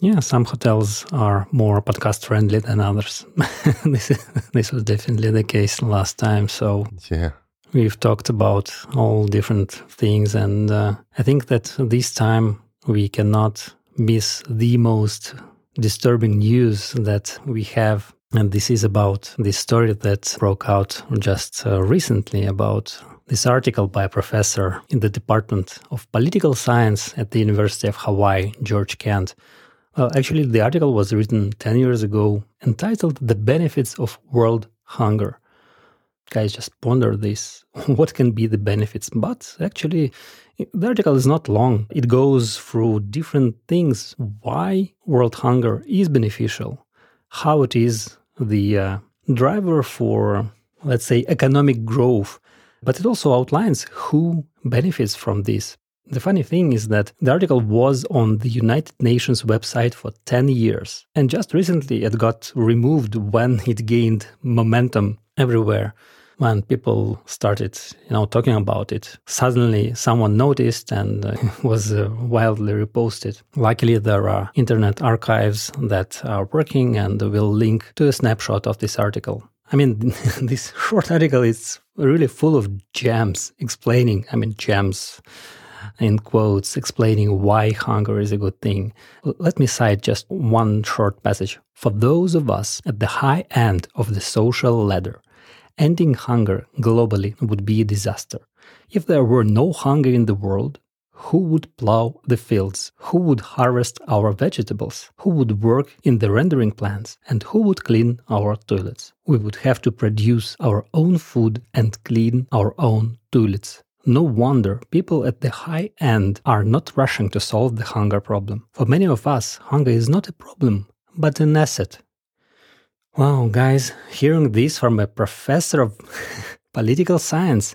Yeah, some hotels are more podcast friendly than others. this this was definitely the case last time. So yeah, we've talked about all different things, and uh, I think that this time we cannot miss the most disturbing news that we have. And this is about this story that broke out just uh, recently about this article by a professor in the Department of Political Science at the University of Hawaii, George Kent. Well, actually, the article was written 10 years ago entitled The Benefits of World Hunger. Guys, just ponder this. what can be the benefits? But actually, the article is not long. It goes through different things why world hunger is beneficial, how it is the uh, driver for, let's say, economic growth, but it also outlines who benefits from this. The funny thing is that the article was on the United Nations website for 10 years, and just recently it got removed when it gained momentum everywhere when people started, you know, talking about it, suddenly someone noticed and uh, was uh, wildly reposted. Luckily, there are internet archives that are working and will link to a snapshot of this article. I mean, this short article is really full of gems explaining, I mean, gems in quotes, explaining why hunger is a good thing. Let me cite just one short passage. For those of us at the high end of the social ladder, Ending hunger globally would be a disaster. If there were no hunger in the world, who would plow the fields? Who would harvest our vegetables? Who would work in the rendering plants? And who would clean our toilets? We would have to produce our own food and clean our own toilets. No wonder people at the high end are not rushing to solve the hunger problem. For many of us, hunger is not a problem, but an asset. Wow, guys, hearing this from a professor of political science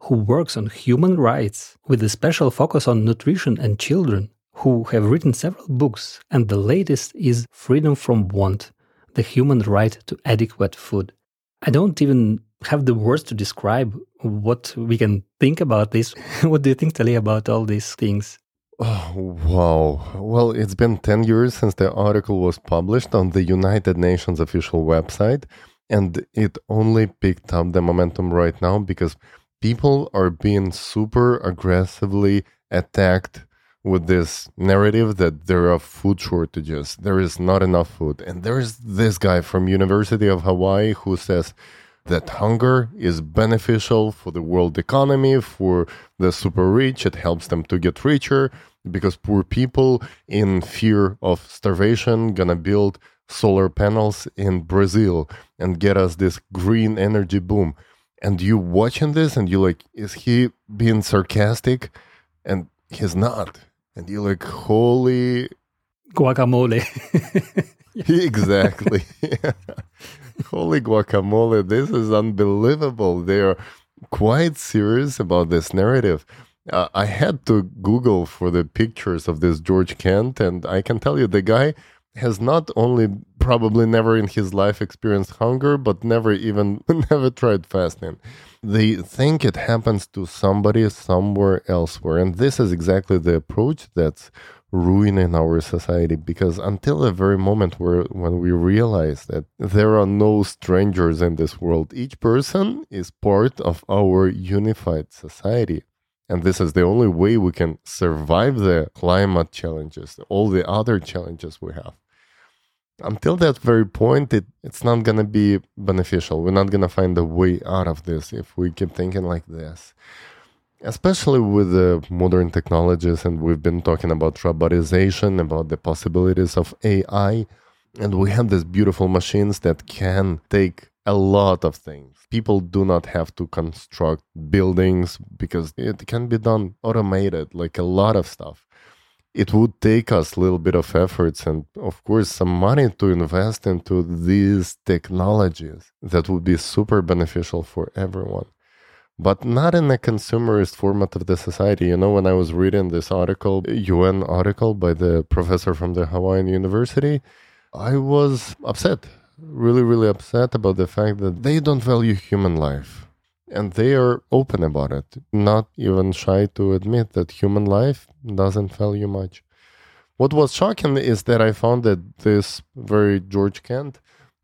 who works on human rights with a special focus on nutrition and children, who have written several books, and the latest is Freedom from Want The Human Right to Adequate Food. I don't even have the words to describe what we can think about this. what do you think, Tali, about all these things? Oh, wow. Well, it's been 10 years since the article was published on the United Nations official website, and it only picked up the momentum right now because people are being super aggressively attacked with this narrative that there are food shortages there is not enough food and there's this guy from university of hawaii who says that hunger is beneficial for the world economy, for the super rich. It helps them to get richer because poor people in fear of starvation gonna build solar panels in Brazil and get us this green energy boom. And you watching this and you're like, is he being sarcastic? And he's not. And you're like, holy guacamole. exactly. Holy guacamole, this is unbelievable. They are quite serious about this narrative. Uh, I had to Google for the pictures of this George Kent, and I can tell you the guy has not only probably never in his life experienced hunger, but never even never tried fasting. They think it happens to somebody somewhere elsewhere, and this is exactly the approach that's ruining our society because until the very moment where when we realize that there are no strangers in this world each person is part of our unified society. And this is the only way we can survive the climate challenges all the other challenges we have. Until that very point it, it's not going to be beneficial. We're not going to find a way out of this if we keep thinking like this especially with the modern technologies and we've been talking about robotization about the possibilities of ai and we have these beautiful machines that can take a lot of things. People do not have to construct buildings because it can be done automated like a lot of stuff. It would take us a little bit of efforts and of course some money to invest into these technologies that would be super beneficial for everyone but not in a consumerist format of the society. You know, when I was reading this article, UN article by the professor from the Hawaiian University, I was upset, really, really upset about the fact that they don't value human life. And they are open about it, not even shy to admit that human life doesn't value much. what was shocking is that I found that this very George Kent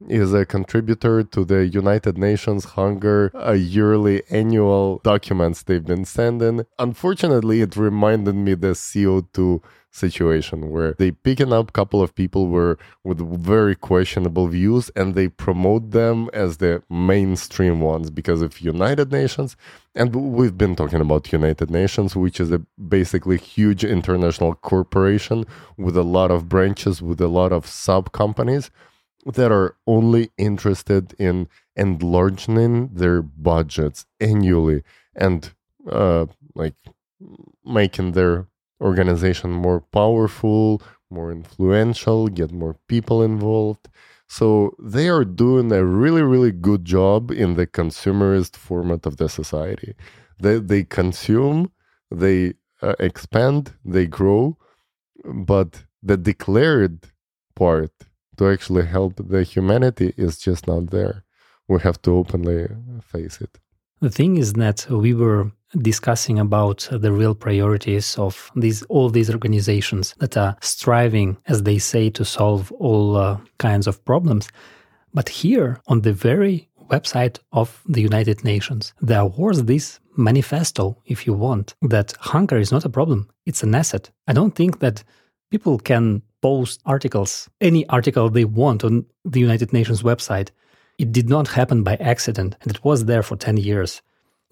is a contributor to the United Nations Hunger a yearly annual documents they've been sending. Unfortunately, it reminded me the CO2 situation where they picking up a couple of people were with very questionable views and they promote them as the mainstream ones because of United Nations and we've been talking about United Nations which is a basically huge international corporation with a lot of branches with a lot of sub companies that are only interested in enlarging their budgets annually and uh, like making their organization more powerful, more influential, get more people involved. So they are doing a really, really good job in the consumerist format of the society. They, they consume, they uh, expand, they grow, but the declared part to actually help the humanity is just not there. We have to openly face it. The thing is that we were discussing about the real priorities of these all these organizations that are striving, as they say, to solve all uh, kinds of problems. But here, on the very website of the United Nations, there was this manifesto, if you want, that hunger is not a problem; it's an asset. I don't think that people can post articles, any article they want on the United Nations website. It did not happen by accident, and it was there for 10 years.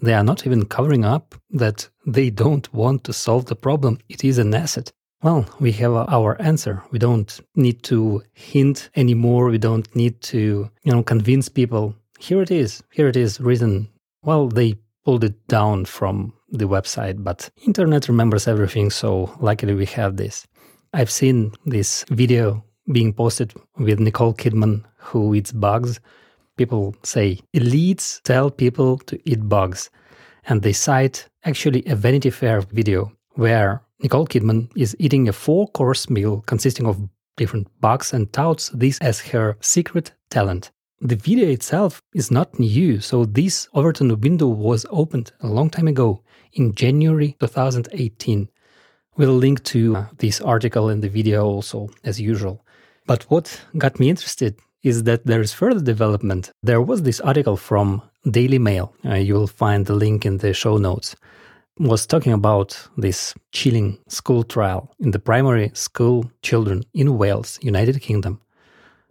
They are not even covering up that they don't want to solve the problem. It is an asset. Well, we have our answer. We don't need to hint anymore. We don't need to, you know, convince people. Here it is. Here it is written. Well, they pulled it down from the website, but internet remembers everything. So luckily we have this. I've seen this video being posted with Nicole Kidman who eats bugs people say elites tell people to eat bugs. And they cite actually a Vanity Fair video where Nicole Kidman is eating a four course meal consisting of different bugs and touts this as her secret talent. The video itself is not new, so this Overton window was opened a long time ago in January 2018. We'll link to uh, this article in the video also, as usual. But what got me interested is that there is further development. There was this article from Daily Mail, uh, you'll find the link in the show notes, was talking about this chilling school trial in the primary school children in Wales, United Kingdom.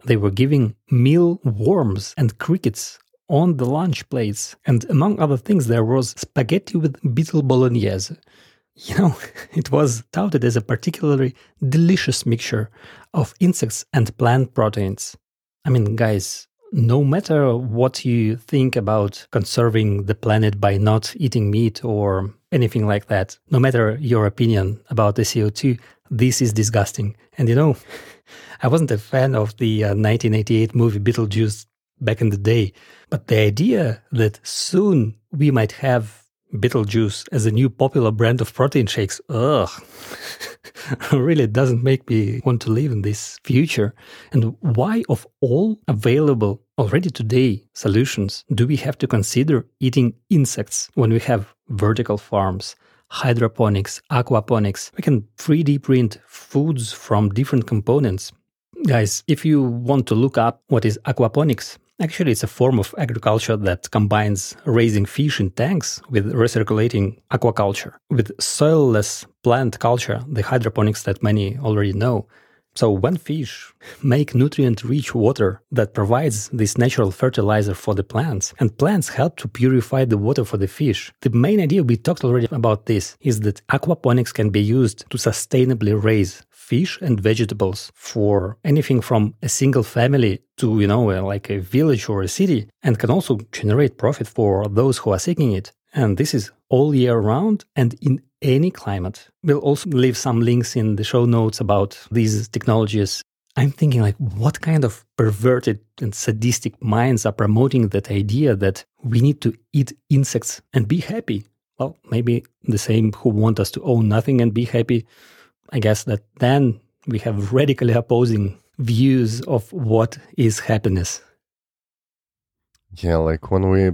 They were giving meal worms and crickets on the lunch plates. And among other things, there was spaghetti with beetle bolognese. You know, it was touted as a particularly delicious mixture of insects and plant proteins. I mean, guys, no matter what you think about conserving the planet by not eating meat or anything like that, no matter your opinion about the CO2, this is disgusting. And you know, I wasn't a fan of the uh, 1988 movie Beetlejuice back in the day, but the idea that soon we might have Beetlejuice as a new popular brand of protein shakes, ugh, really doesn't make me want to live in this future. And why, of all available already today solutions, do we have to consider eating insects when we have vertical farms? Hydroponics, aquaponics. We can 3D print foods from different components. Guys, if you want to look up what is aquaponics, Actually, it's a form of agriculture that combines raising fish in tanks with recirculating aquaculture, with soilless plant culture, the hydroponics that many already know. So, when fish make nutrient rich water that provides this natural fertilizer for the plants, and plants help to purify the water for the fish, the main idea we talked already about this is that aquaponics can be used to sustainably raise fish and vegetables for anything from a single family to, you know, uh, like a village or a city, and can also generate profit for those who are seeking it. And this is all year round and in any climate. We'll also leave some links in the show notes about these technologies. I'm thinking like what kind of perverted and sadistic minds are promoting that idea that we need to eat insects and be happy? Well, maybe the same who want us to own nothing and be happy I guess that then we have radically opposing views of what is happiness. Yeah, like when we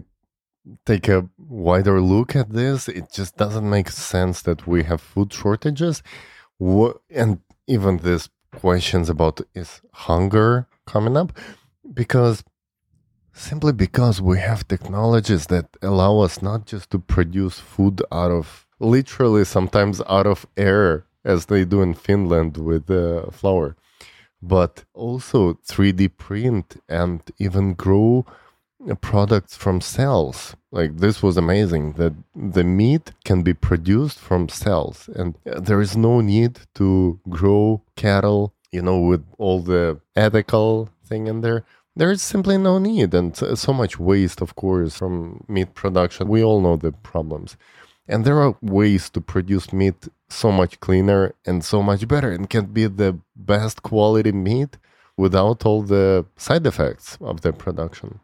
take a wider look at this, it just doesn't make sense that we have food shortages. And even these questions about is hunger coming up because simply because we have technologies that allow us not just to produce food out of literally sometimes out of air as they do in Finland with uh, flour but also 3D print and even grow products from cells. Like this was amazing that the meat can be produced from cells and there is no need to grow cattle, you know, with all the ethical thing in there. There is simply no need and so much waste, of course, from meat production. We all know the problems. And there are ways to produce meat so much cleaner and so much better and can be the best quality meat without all the side effects of the production.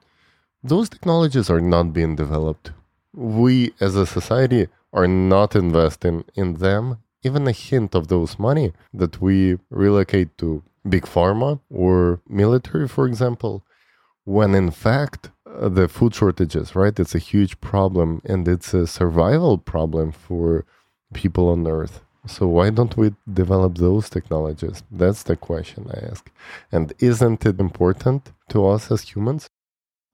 Those technologies are not being developed. We as a society are not investing in them even a hint of those money that we relocate to big pharma or military for example when in fact uh, the food shortages right? It's a huge problem and it's a survival problem for people on earth. So why don't we develop those technologies? That's the question i ask. And isn't it important to us as humans?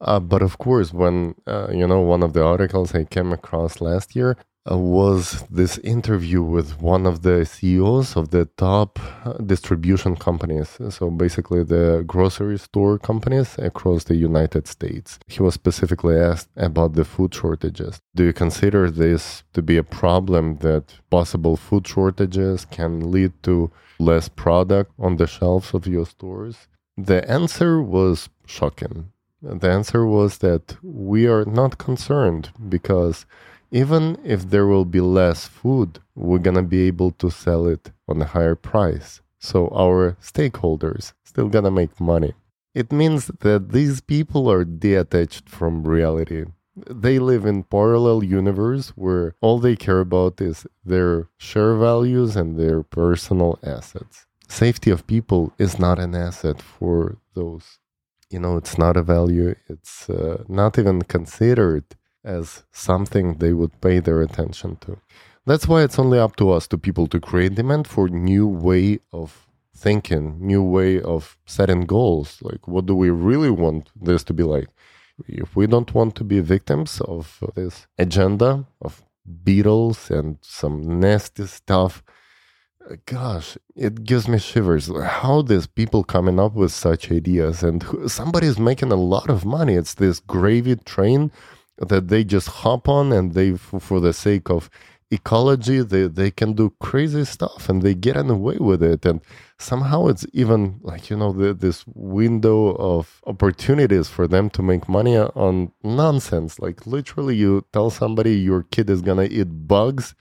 Uh, but of course, when uh, you know one of the articles I came across last year uh, was this interview with one of the CEOs of the top uh, distribution companies. So basically, the grocery store companies across the United States. He was specifically asked about the food shortages. Do you consider this to be a problem that possible food shortages can lead to less product on the shelves of your stores? The answer was shocking the answer was that we are not concerned because even if there will be less food, we're to be able to sell it on a higher price. So our stakeholders still to make money. It means that these people are detached from reality. They live in parallel universe where all they care about is their share values and their personal assets. Safety of people is not an asset for those you know it's not a value it's uh, not even considered as something they would pay their attention to. That's why it's only up to us to people to create demand for new way of thinking new way of setting goals. Like what do we really want this to be like? If we don't want to be victims of this agenda of beetles and some nasty stuff gosh it gives me shivers. How these people coming up with such ideas and somebody's making a lot of money. It's this gravy train that they just hop on and they for the sake of ecology they, they can do crazy stuff and they get away with it. And somehow it's even like you know the, this window of opportunities for them to make money on nonsense. Like literally you tell somebody your kid is gonna eat bugs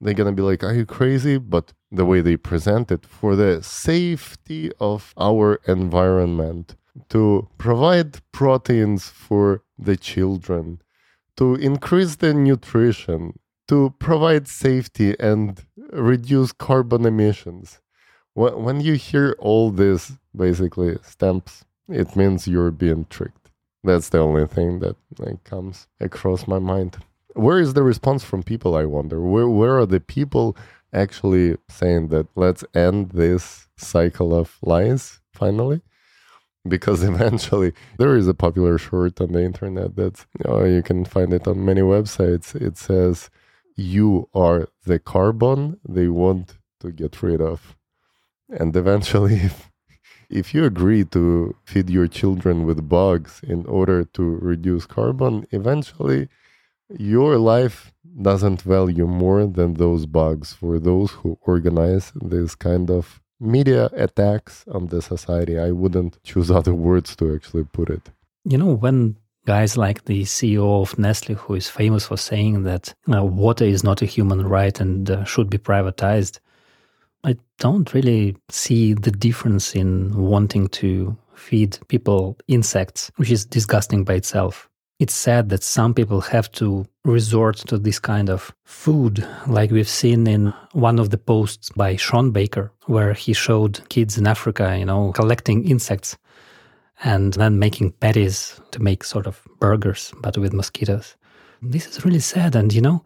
they're gonna be like, "Are you crazy?" But the way they present it for the safety of our environment, to provide proteins for the children, to increase the nutrition, to provide safety and reduce carbon emissions. When you hear all this, basically stamps, it means you're being tricked. That's the only thing that like, comes across my mind where is the response from people? I wonder. Where where are the people actually saying that let's end this cycle of lies finally? Because eventually there is a popular short on the internet that you can find it on many websites. It says you are the carbon they want to get rid of. And eventually if, if you agree to feed your children with bugs in order to reduce carbon, eventually your life doesn't value more than those bugs for those who organize this kind of media attacks on the society. I wouldn't choose other words to actually put it. You know, when guys like the CEO of Nestle, who is famous for saying that uh, water is not a human right and uh, should be privatized, I don't really see the difference in wanting to feed people insects, which is disgusting by itself. It's sad that some people have to resort to this kind of food, like we've seen in one of the posts by Shawn Baker, where he showed kids in Africa, you know, collecting insects and then making patties to make sort of burgers, but with mosquitoes. This is really sad. And, you know,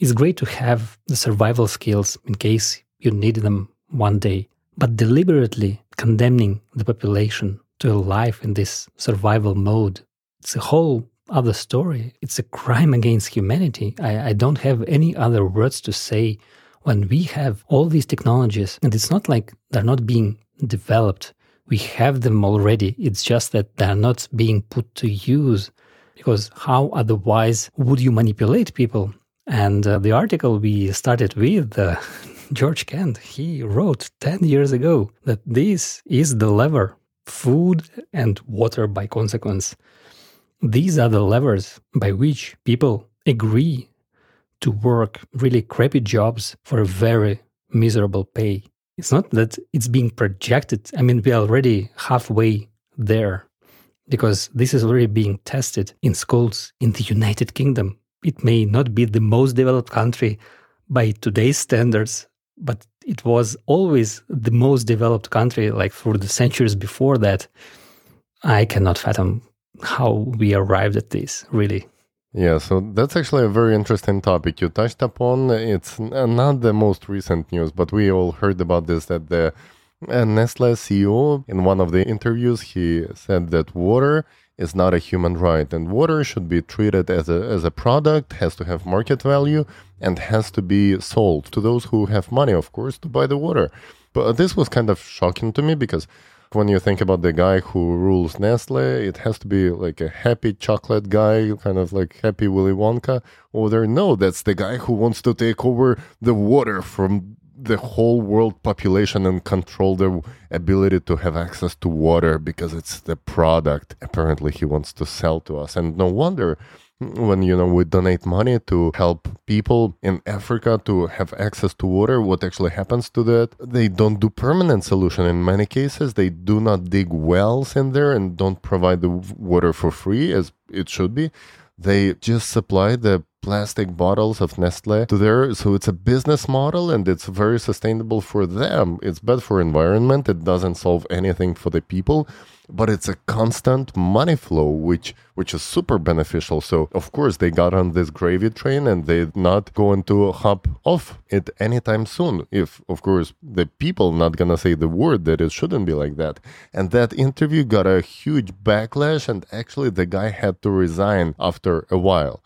it's great to have the survival skills in case you need them one day. but deliberately condemning the population to a life in this survival mode. It's a whole other story. It's a crime against humanity. I, I don't have any other words to say when we have all these technologies, and it's not like they're not being developed. We have them already. It's just that they're not being put to use because how otherwise would you manipulate people? And uh, the article we started with, uh, George Kent, he wrote 10 years ago that this is the lever, food and water by consequence. These are the levers by which people agree to work really crappy jobs for a very miserable pay. It's not that it's being projected. I mean, we're already halfway there because this is already being tested in schools in the United Kingdom. It may not be the most developed country by today's standards, but it was always the most developed country, like for the centuries before that. I cannot fathom how we arrived at this, really. Yeah, so that's actually a very interesting topic you touched upon. It's not the most recent news, but we all heard about this that the uh, Nestle CEO, in one of the interviews, he said that water is not a human right and water should be treated as a, as a product, has to have market value, and has to be sold to those who have money, of course, to buy the water. But this was kind of shocking to me because when you think about the guy who rules Nestle, it has to be like a happy chocolate guy, kind of like happy Willy Wonka. Or there, no, that's the guy who wants to take over the water from the whole world population and control their ability to have access to water because it's the product apparently he wants to sell to us. And no wonder when you know we donate money to help people in africa to have access to water what actually happens to that they don't do permanent solution in many cases they do not dig wells in there and don't provide the water for free as it should be they just supply the plastic bottles of Nestle to there. So it's a business model and it's very sustainable for them. It's bad for environment. It doesn't solve anything for the people, but it's a constant money flow, which which is super beneficial. So of course they got on this gravy train and they're not going to hop off it anytime soon. If of course the people not gonna say the word that it shouldn't be like that. And that interview got a huge backlash and actually the guy had to resign after a while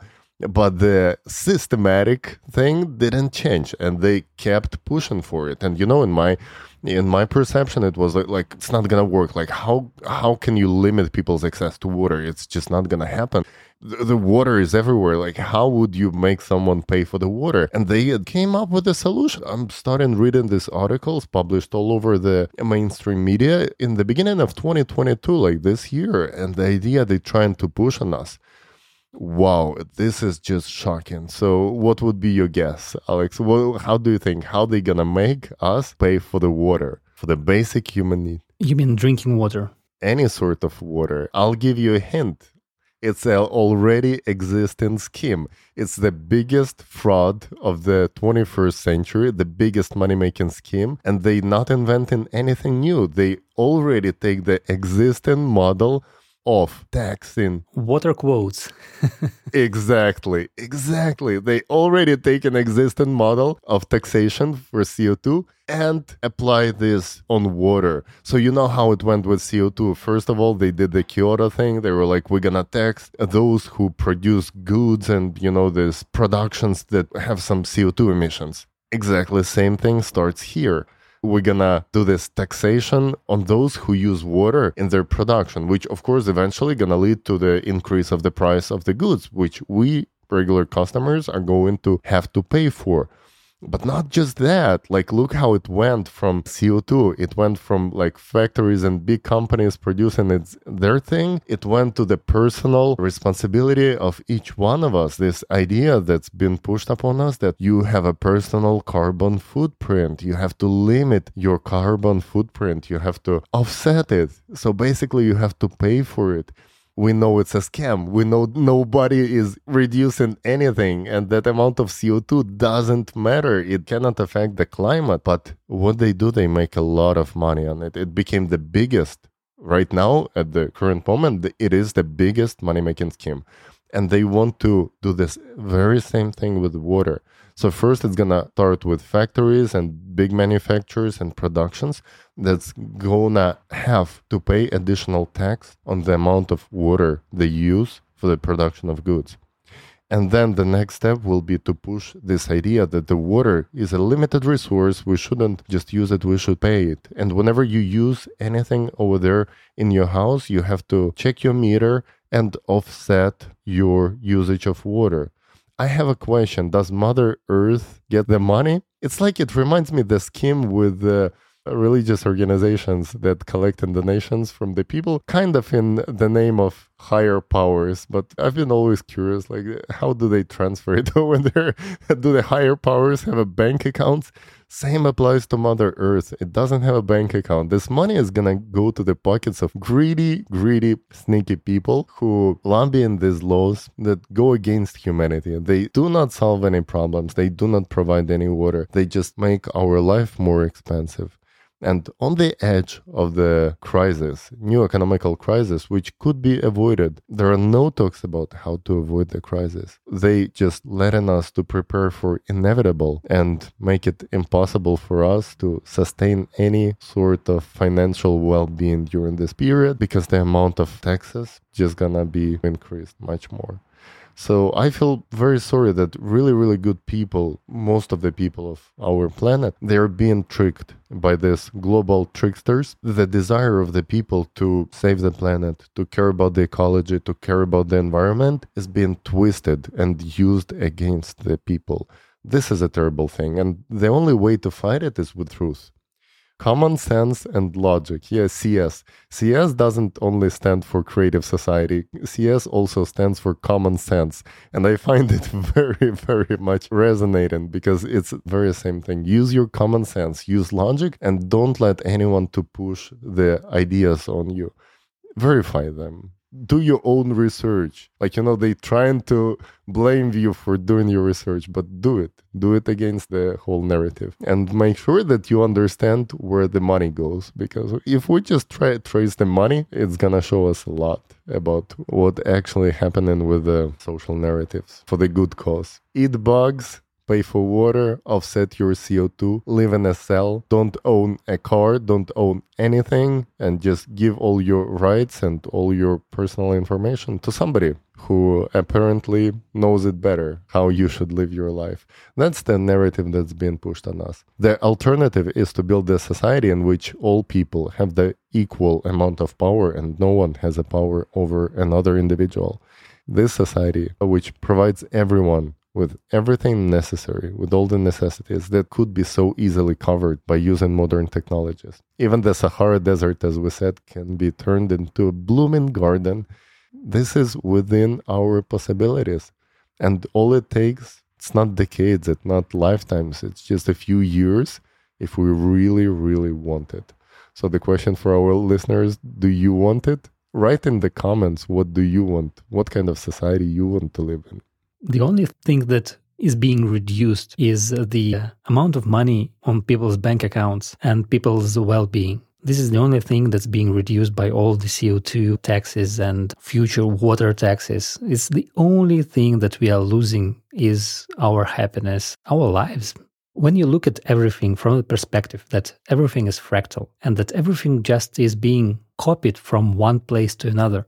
but the systematic thing didn't change and they kept pushing for it. And you know in my in my perception it was like, like it's not gonna work. Like how how can you limit people's access to water? It's just not gonna happen. The, the water is everywhere. Like how would you make someone pay for the water? And they came up with a solution. I'm starting reading these articles published all over the mainstream media in the beginning of 2022 like this year. And the idea they're trying to push on us Wow, this is just shocking. So, what would be your guess, Alex? Well, how do you think? How they gonna make us pay for the water, for the basic human need? You mean drinking water? Any sort of water. I'll give you a hint. It's an already existing scheme. It's the biggest fraud of the 21st century, the biggest money making scheme, and they not inventing anything new. They already take the existing model of taxing water quotes. exactly, exactly. They already take an existing model of taxation for CO2 and apply this on water. So you know how it went with CO2. First of all, they did the Kyoto thing. They were like, we're gonna tax those who produce goods and you know these productions that have some CO2 emissions. Exactly same thing starts here we're gonna do this taxation on those who use water in their production, which of course eventually gonna lead to the increase of the price of the goods, which we regular customers are going to have to pay for. But not just that, like look how it went from CO2. It went from like factories and big companies producing its their thing. It went to the personal responsibility of each one of us. This idea that's been pushed upon us that you have a personal carbon footprint. You have to limit your carbon footprint. You have to offset it. So basically you have to pay for it we know it's a scam. We know nobody is reducing anything, and that amount of CO2 doesn't matter. It cannot affect the climate. But what they do, they make a lot of money on it. It became the biggest. Right now, at the current moment, it is the biggest money making scheme. And they want to do this very same thing with water. So first it's gonna start with factories and big manufacturers and productions that's gonna have to pay additional tax on the amount of water they use for the production of goods. And then the next step will be to push this idea that the water is a limited resource. We shouldn't just use it, we should pay it. And whenever you use anything over there in your house, you have to check your meter and offset your usage of water. I have a question. Does Mother Earth get the money? It's like it reminds me the scheme with the religious organizations that collect donations from the people, kind of in the name of higher powers. But I've been always curious, like, how do they transfer it when they're, do the higher powers have a bank account? Same applies to Mother Earth. It doesn't have a bank account. This money is gonna go to the pockets of greedy, greedy, sneaky people who lobby in these laws that go against humanity. They do not solve any problems. They do not provide any water. They just make our life more expensive. And on the edge of the crisis, new economical crisis, which could be avoided, there are no talks about how to avoid the crisis. They just letting us to prepare for inevitable and make it impossible for us to sustain any sort of financial well-being during this period because the amount of taxes just gonna be increased much more. So I feel very sorry that really, really good people, most of the people of our planet, they're being tricked by these global tricksters. The desire of the people to save the planet, to care about the ecology, to care about the environment is being twisted and used against the people. This is a terrible thing. And the only way to fight it is with truth common sense and logic. Yes, CS. CS doesn't only stand for creative society. CS also stands for common sense. And I find it very, very much resonating because it's very same thing. Use your common sense, use logic, and don't let anyone to push the ideas on you. Verify them do your own research. Like, you know, they trying to blame you for doing your research, but do it. Do it against the whole narrative and make sure that you understand where the money goes. Because if we just try trace the money, it's gonna show us a lot about what actually happening with the social narratives for the good cause. Eat bugs, pay for water, offset your CO2, live in a cell, don't own a car, don't own anything, and just give all your rights and all your personal information to somebody who apparently knows it better how you should live your life. That's the narrative that's being pushed on us. The alternative is to build a society in which all people have the equal amount of power and no one has a power over another individual. This society, which provides everyone with everything necessary, with all the necessities that could be so easily covered by using modern technologies. Even the Sahara Desert, as we said, can be turned into a blooming garden. This is within our possibilities. And all it takes, it's not decades, it's not lifetimes, it's just a few years if we really, really want it. So the question for our listeners, do you want it? Write in the comments what do you want? What kind of society you want to live in? The only thing that is being reduced is the amount of money on people's bank accounts and people's well being. This is the only thing that's being reduced by all the CO2 taxes and future water taxes. It's the only thing that we are losing is our happiness, our lives. When you look at everything from the perspective that everything is fractal and that everything just is being copied from one place to another,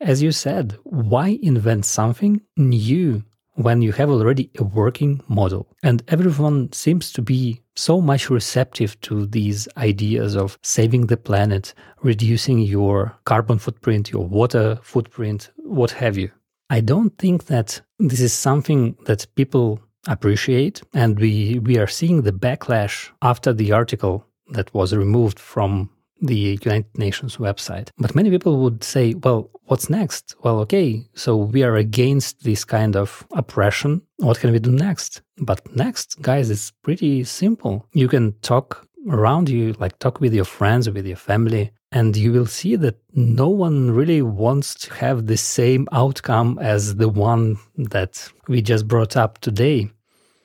as you said, why invent something new when you have already a working model? And everyone seems to be so much receptive to these ideas of saving the planet, reducing your carbon footprint, your water footprint, what have you. I don't think that this is something that people appreciate. And we, we are seeing the backlash after the article that was removed from the United Nations website. But many people would say, well, what's next? Well, okay, so we are against this kind of oppression. What can we do next? But next, guys, it's pretty simple. You can talk around you, like talk with your friends, with your family, and you will see that no one really wants to have the same outcome as the one that we just brought up today.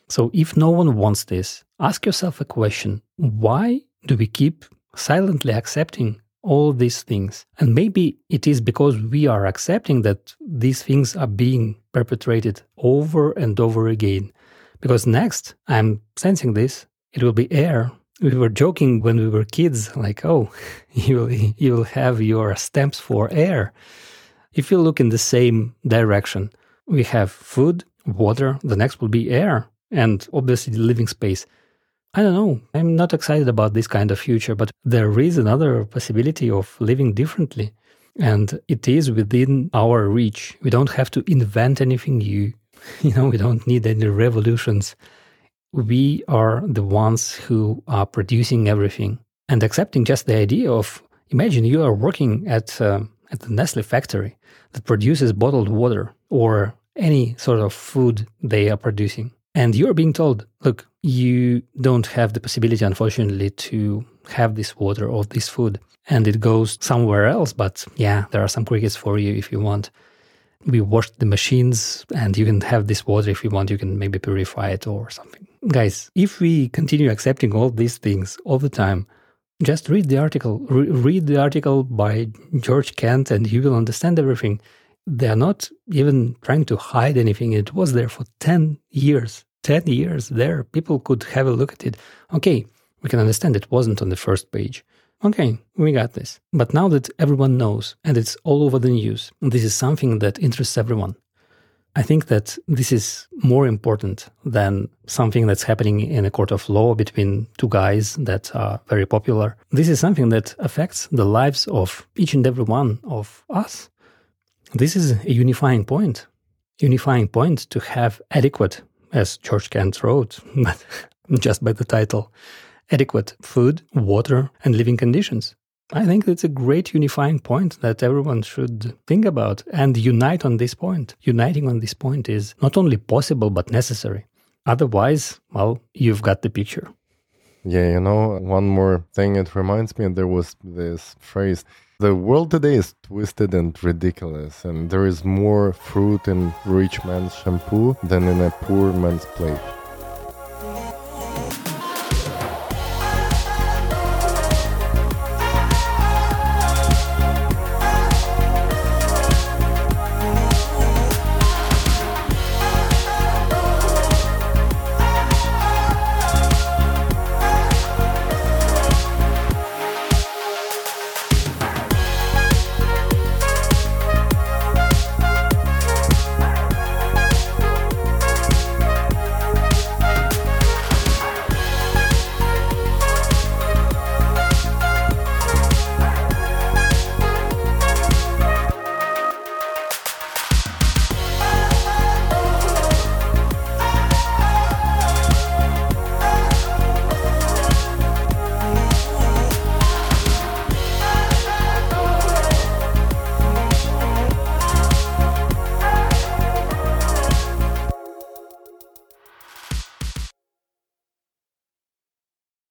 So if no one wants this, ask yourself a question. Why do we keep silently accepting all these things. And maybe it is because we are accepting that these things are being perpetrated over and over again. Because next, I'm sensing this, it will be air. We were joking when we were kids, like, oh, you will, you will have your stamps for air. If you look in the same direction, we have food, water, the next will be air, and obviously the living space. I don't know. I'm not excited about this kind of future, but there is another possibility of living differently. And it is within our reach. We don't have to invent anything new. You know, we don't need any revolutions. We are the ones who are producing everything and accepting just the idea of imagine you are working at, uh, at the Nestle factory that produces bottled water or any sort of food they are producing. And you're being told, look, you don't have the possibility, unfortunately, to have this water or this food. And it goes somewhere else. But yeah, there are some crickets for you if you want. We wash the machines and you can have this water if you want. You can maybe purify it or something. Guys, if we continue accepting all these things all the time, just read the article. Re- read the article by George Kent and you will understand everything. They are not even trying to hide anything. It was there for 10 years. 10 years there. People could have a look at it. Okay, we can understand it wasn't on the first page. Okay, we got this. But now that everyone knows and it's all over the news, this is something that interests everyone. I think that this is more important than something that's happening in a court of law between two guys that are very popular. This is something that affects the lives of each and every one of us. This is a unifying point. Unifying point to have adequate, as George Kent wrote, but just by the title, adequate food, water, and living conditions. I think it's a great unifying point that everyone should think about and unite on this point. Uniting on this point is not only possible but necessary. Otherwise, well, you've got the picture. Yeah, you know, one more thing it reminds me there was this phrase the world today is twisted and ridiculous, and there is more fruit in rich man's shampoo than in a poor man's plate.